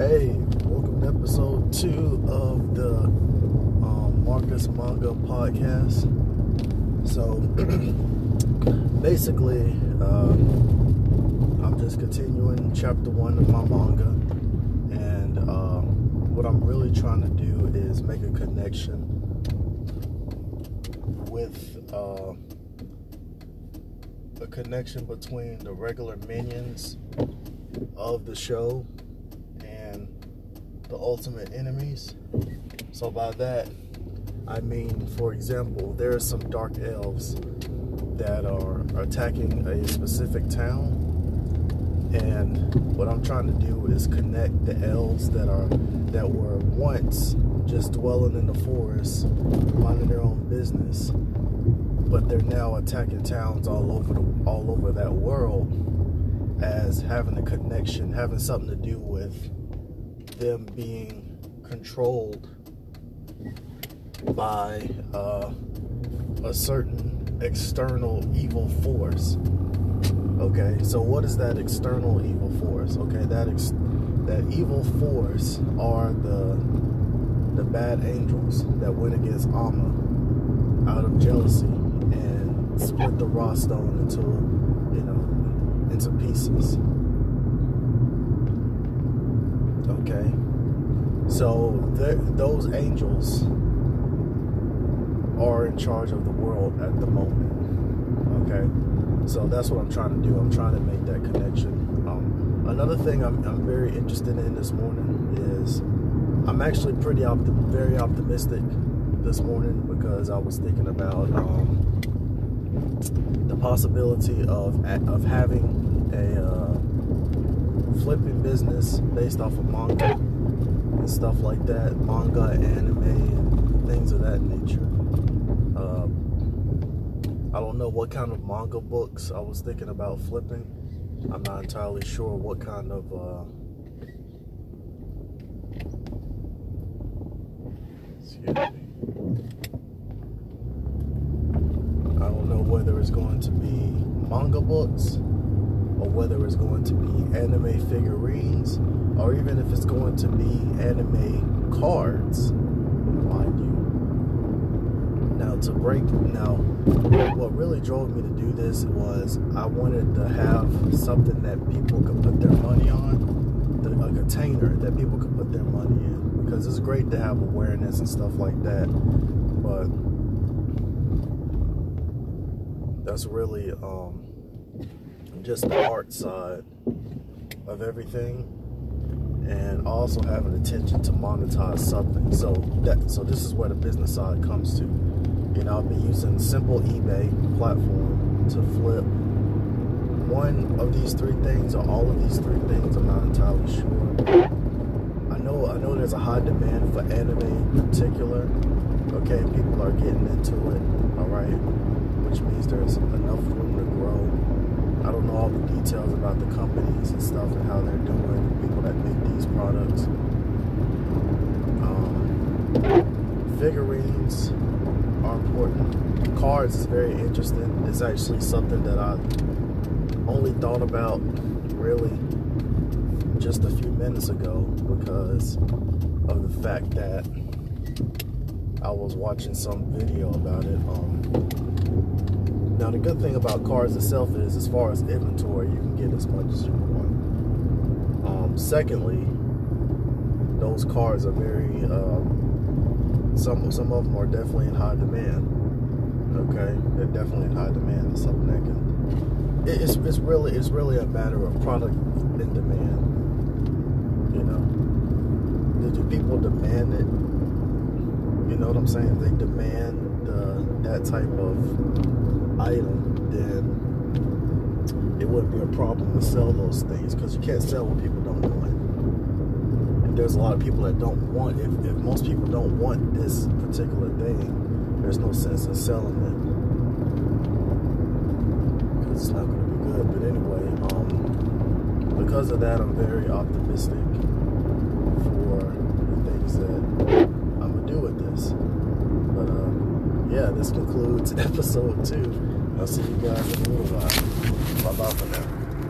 Hey, welcome to episode two of the um, Marcus Manga podcast. So, basically, uh, I'm just continuing chapter one of my manga, and uh, what I'm really trying to do is make a connection with uh, a connection between the regular minions of the show the ultimate enemies. So by that, I mean, for example, there are some dark elves that are attacking a specific town. And what I'm trying to do is connect the elves that are that were once just dwelling in the forest, minding their own business, but they're now attacking towns all over the, all over that world as having a connection, having something to do with them being controlled by uh, a certain external evil force. Okay, so what is that external evil force? Okay, that ex- that evil force are the the bad angels that went against Amma out of jealousy and split the raw stone into you know into pieces. Okay, so th- those angels are in charge of the world at the moment. Okay, so that's what I'm trying to do. I'm trying to make that connection. Um, another thing I'm, I'm very interested in this morning is I'm actually pretty optim- very optimistic this morning because I was thinking about um, the possibility of of having a uh, flipping business based off of manga and stuff like that, manga, anime, and things of that nature. Uh, I don't know what kind of manga books I was thinking about flipping. I'm not entirely sure what kind of. Uh, excuse me. I don't know whether it's going to be manga books or whether it's going to be anime figurines or even if it's going to be anime cards, you. Now to break now what really drove me to do this was I wanted to have something that people could put their money on, a container that people could put their money in because it's great to have awareness and stuff like that, but that's really um, just the art side of everything and also have an intention to monetize something. So that so this is where the business side comes to. You know i'll be using simple ebay platform to flip. One of these three things or all of these three things i'm not entirely sure. I know i know there's a high demand for anime in particular. Okay people are getting into it all right? Which means there's enough room to grow. I don't know all the details about the companies and stuff and how they're doing, the people that make these products. Um, figurines are important. Cards is very interesting. It's actually something that I only thought about really just a few minutes ago because of the fact that I was watching some video about it. Um, the good thing about cars itself is, as far as inventory, you can get as much as you want. Um, secondly, those cars are very um, some some of them are definitely in high demand. Okay, they're definitely in high demand. It's something that can. It's it's really it's really a matter of product and demand. You know, do people demand it? You know what I'm saying? They demand that type of item, then it wouldn't be a problem to sell those things because you can't sell what people don't want. And there's a lot of people that don't want. If, if most people don't want this particular thing, there's no sense in selling it because it's not going to be good. But anyway, um, because of that, I'm very optimistic for the things that I'm gonna do with this. But uh, yeah, this concludes episode two. I'll see you guys in a little